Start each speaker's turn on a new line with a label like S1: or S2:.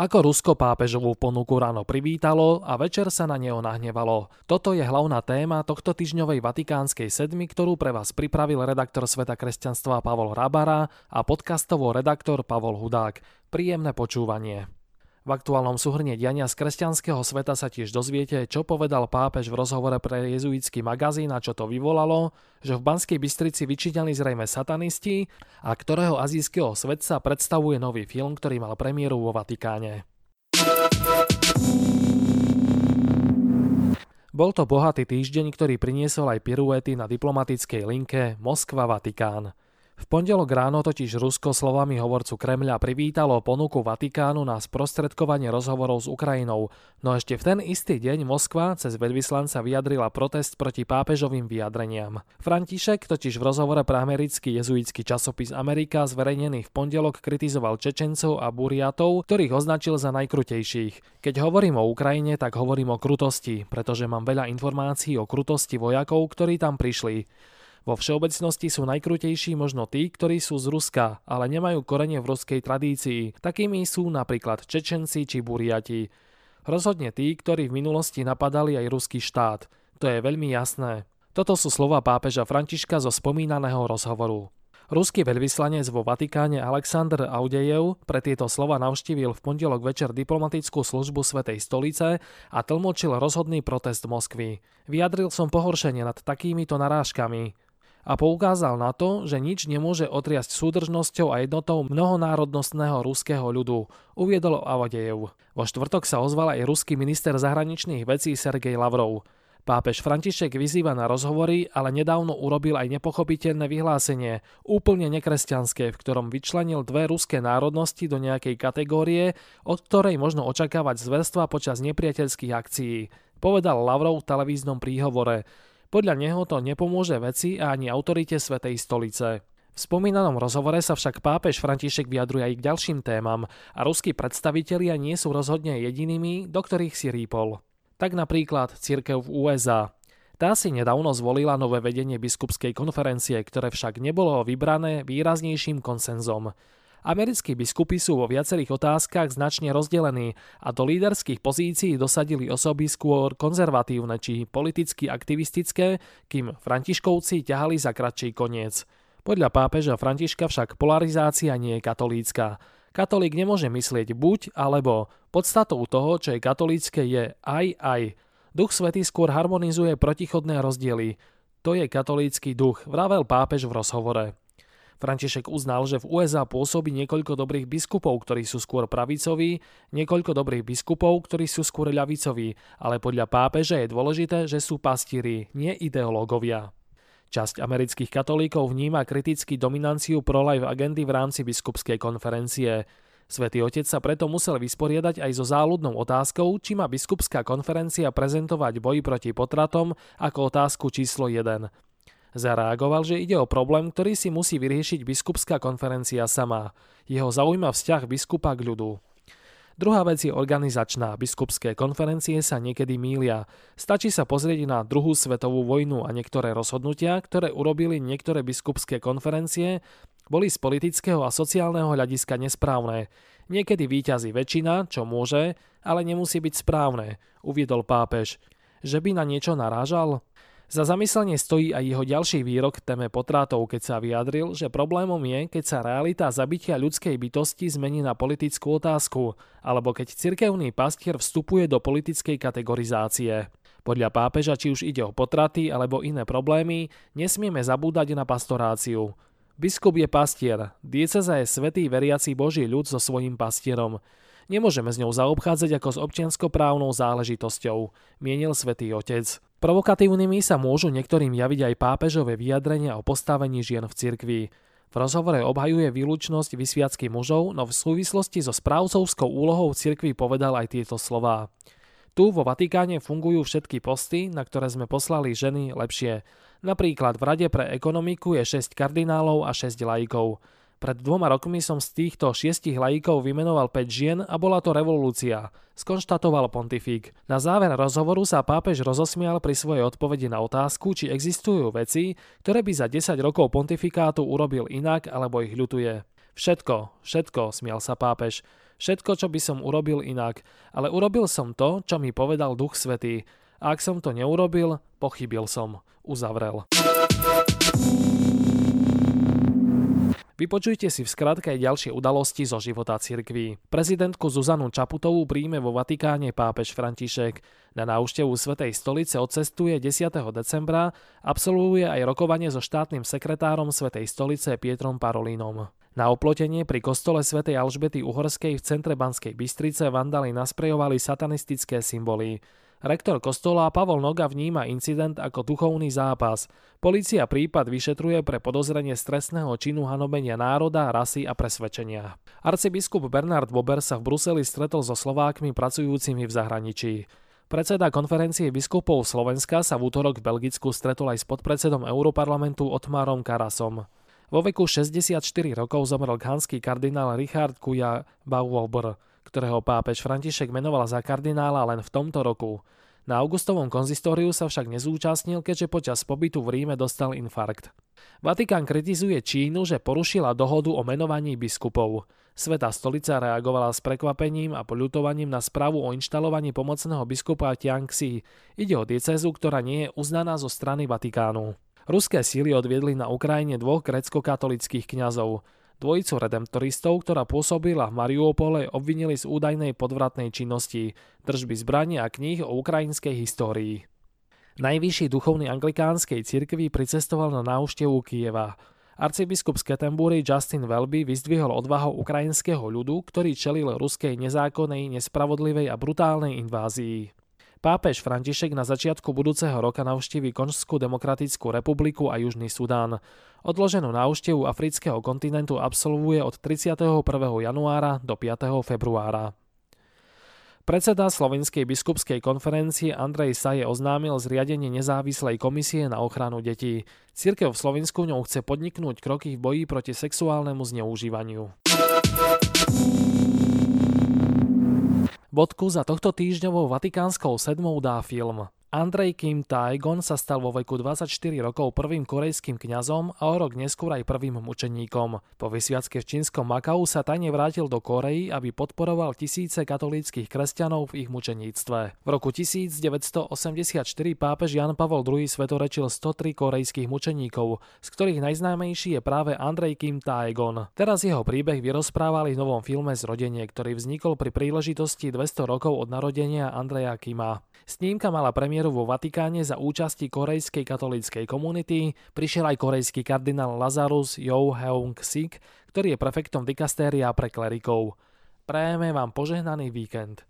S1: Ako Rusko pápežovú ponuku ráno privítalo a večer sa na neho nahnevalo. Toto je hlavná téma tohto týždňovej Vatikánskej sedmi, ktorú pre vás pripravil redaktor Sveta kresťanstva Pavol Rabara a podcastovo redaktor Pavol Hudák. Príjemné počúvanie. V aktuálnom súhrne diania z kresťanského sveta sa tiež dozviete, čo povedal pápež v rozhovore pre jezuitský magazín a čo to vyvolalo, že v Banskej Bystrici vyčítali zrejme satanisti a ktorého azijského svetca predstavuje nový film, ktorý mal premiéru vo Vatikáne. Bol to bohatý týždeň, ktorý priniesol aj piruety na diplomatickej linke Moskva-Vatikán. V pondelok ráno totiž Rusko slovami hovorcu Kremľa privítalo ponuku Vatikánu na sprostredkovanie rozhovorov s Ukrajinou, no ešte v ten istý deň Moskva cez veľvyslanca vyjadrila protest proti pápežovým vyjadreniam. František totiž v rozhovore pre americký jezuitský časopis Amerika zverejnený v pondelok kritizoval Čečencov a Buriatov, ktorých označil za najkrutejších. Keď hovorím o Ukrajine, tak hovorím o krutosti, pretože mám veľa informácií o krutosti vojakov, ktorí tam prišli. Vo všeobecnosti sú najkrutejší možno tí, ktorí sú z Ruska, ale nemajú korene v ruskej tradícii. Takými sú napríklad Čečenci či Buriati. Rozhodne tí, ktorí v minulosti napadali aj ruský štát. To je veľmi jasné. Toto sú slova pápeža Františka zo spomínaného rozhovoru. Ruský veľvyslanec vo Vatikáne Aleksandr Audejev pre tieto slova navštívil v pondelok večer diplomatickú službu Svetej stolice a tlmočil rozhodný protest Moskvy. Vyjadril som pohoršenie nad takýmito narážkami a poukázal na to, že nič nemôže otriasť súdržnosťou a jednotou mnohonárodnostného ruského ľudu, uviedol Avadejev. Vo štvrtok sa ozval aj ruský minister zahraničných vecí Sergej Lavrov. Pápež František vyzýva na rozhovory, ale nedávno urobil aj nepochopiteľné vyhlásenie, úplne nekresťanské, v ktorom vyčlenil dve ruské národnosti do nejakej kategórie, od ktorej možno očakávať zverstva počas nepriateľských akcií, povedal Lavrov v televíznom príhovore. Podľa neho to nepomôže veci a ani autorite Svetej stolice. V spomínanom rozhovore sa však pápež František vyjadruje aj k ďalším témam a ruskí predstavitelia nie sú rozhodne jedinými, do ktorých si rýpol. Tak napríklad církev v USA. Tá si nedávno zvolila nové vedenie biskupskej konferencie, ktoré však nebolo vybrané výraznejším konsenzom. Americkí biskupy sú vo viacerých otázkach značne rozdelení a do líderských pozícií dosadili osoby skôr konzervatívne či politicky aktivistické, kým Františkovci ťahali za kratší koniec. Podľa pápeža Františka však polarizácia nie je katolícka. Katolík nemôže myslieť buď alebo. Podstatou toho, čo je katolícke, je aj aj. Duch Svetý skôr harmonizuje protichodné rozdiely. To je katolícky duch, vravel pápež v rozhovore. František uznal, že v USA pôsobí niekoľko dobrých biskupov, ktorí sú skôr pravicoví, niekoľko dobrých biskupov, ktorí sú skôr ľavicoví, ale podľa pápeža je dôležité, že sú pastíri, nie ideológovia. Časť amerických katolíkov vníma kriticky dominanciu pro-life agendy v rámci biskupskej konferencie. Svetý otec sa preto musel vysporiadať aj so záľudnou otázkou, či má biskupská konferencia prezentovať boj proti potratom ako otázku číslo 1. Zareagoval, že ide o problém, ktorý si musí vyriešiť biskupská konferencia sama. Jeho zaujíma vzťah biskupa k ľudu. Druhá vec je organizačná. Biskupské konferencie sa niekedy mília. Stačí sa pozrieť na druhú svetovú vojnu a niektoré rozhodnutia, ktoré urobili niektoré biskupské konferencie, boli z politického a sociálneho hľadiska nesprávne. Niekedy výťazí väčšina, čo môže, ale nemusí byť správne, uviedol pápež. Že by na niečo narážal? Za zamyslenie stojí aj jeho ďalší výrok k téme potrátov, keď sa vyjadril, že problémom je, keď sa realita zabitia ľudskej bytosti zmení na politickú otázku, alebo keď cirkevný pastier vstupuje do politickej kategorizácie. Podľa pápeža, či už ide o potraty alebo iné problémy, nesmieme zabúdať na pastoráciu. Biskup je pastier, dieceza je svetý veriaci Boží ľud so svojím pastierom. Nemôžeme s ňou zaobchádzať ako s občianskoprávnou záležitosťou, mienil svätý Otec. Provokatívnymi sa môžu niektorým javiť aj pápežové vyjadrenia o postavení žien v cirkvi. V rozhovore obhajuje výlučnosť vysviackých mužov, no v súvislosti so správcovskou úlohou cirkvi povedal aj tieto slová. Tu vo Vatikáne fungujú všetky posty, na ktoré sme poslali ženy lepšie. Napríklad v Rade pre ekonomiku je 6 kardinálov a 6 laikov. Pred dvoma rokmi som z týchto šiestich lajíkov vymenoval 5 žien a bola to revolúcia, skonštatoval pontifík. Na záver rozhovoru sa pápež rozosmial pri svojej odpovedi na otázku, či existujú veci, ktoré by za 10 rokov pontifikátu urobil inak alebo ich ľutuje. Všetko, všetko, smial sa pápež. Všetko, čo by som urobil inak. Ale urobil som to, čo mi povedal Duch Svetý. A ak som to neurobil, pochybil som. Uzavrel. Vypočujte si v skratke aj ďalšie udalosti zo života cirkví. Prezidentku Zuzanu Čaputovú príjme vo Vatikáne pápež František. Na návštevu Svetej stolice odcestuje 10. decembra, absolvuje aj rokovanie so štátnym sekretárom Svetej stolice Pietrom Parolínom. Na oplotenie pri kostole svätej Alžbety Uhorskej v centre Banskej Bystrice vandali nasprejovali satanistické symboly. Rektor kostola Pavol Noga vníma incident ako duchovný zápas. Polícia prípad vyšetruje pre podozrenie stresného činu hanobenia národa, rasy a presvedčenia. Arcibiskup Bernard Bober sa v Bruseli stretol so Slovákmi pracujúcimi v zahraničí. Predseda konferencie biskupov Slovenska sa v útorok v Belgicku stretol aj s podpredsedom Európarlamentu Otmárom Karasom. Vo veku 64 rokov zomrel khanský kardinál Richard Kuja Bauober ktorého pápež František menoval za kardinála len v tomto roku. Na augustovom konzistóriu sa však nezúčastnil, keďže počas pobytu v Ríme dostal infarkt. Vatikán kritizuje Čínu, že porušila dohodu o menovaní biskupov. Sveta stolica reagovala s prekvapením a poľutovaním na správu o inštalovaní pomocného biskupa Tiangxi. Ide o diecezu, ktorá nie je uznaná zo strany Vatikánu. Ruské síly odviedli na Ukrajine dvoch grecko-katolických kňazov. Dvojicu redemptoristov, ktorá pôsobila v Mariupole, obvinili z údajnej podvratnej činnosti, držby zbrania a kníh o ukrajinskej histórii. Najvyšší duchovný anglikánskej cirkvi pricestoval na návštevu Kieva. Arcibiskup z Ketenbury Justin Welby vyzdvihol odvahu ukrajinského ľudu, ktorý čelil ruskej nezákonnej, nespravodlivej a brutálnej invázii. Pápež František na začiatku budúceho roka navštívi Konžskú demokratickú republiku a Južný Sudán. Odloženú návštevu afrického kontinentu absolvuje od 31. januára do 5. februára. Predseda Slovenskej biskupskej konferencie Andrej Saje oznámil zriadenie nezávislej komisie na ochranu detí. Cirkev v Slovensku ňou chce podniknúť kroky v boji proti sexuálnemu zneužívaniu. Bodku za tohto týždňovou vatikánskou sedmou dá film. Andrej Kim Taegon sa stal vo veku 24 rokov prvým korejským kňazom a o rok neskôr aj prvým mučeníkom. Po vysviacke v čínskom Makau sa tajne vrátil do Korei, aby podporoval tisíce katolíckých kresťanov v ich mučeníctve. V roku 1984 pápež Jan Pavol II svetorečil 103 korejských mučeníkov, z ktorých najznámejší je práve Andrej Kim Taegon. Teraz jeho príbeh vyrozprávali v novom filme Zrodenie, ktorý vznikol pri príležitosti 200 rokov od narodenia Andreja Kima. Snímka mala premiéru vo Vatikáne za účasti korejskej katolíckej komunity, prišiel aj korejský kardinál Lazarus Yo Heung Sik, ktorý je prefektom dikastéria pre klerikov. Prajeme vám požehnaný víkend.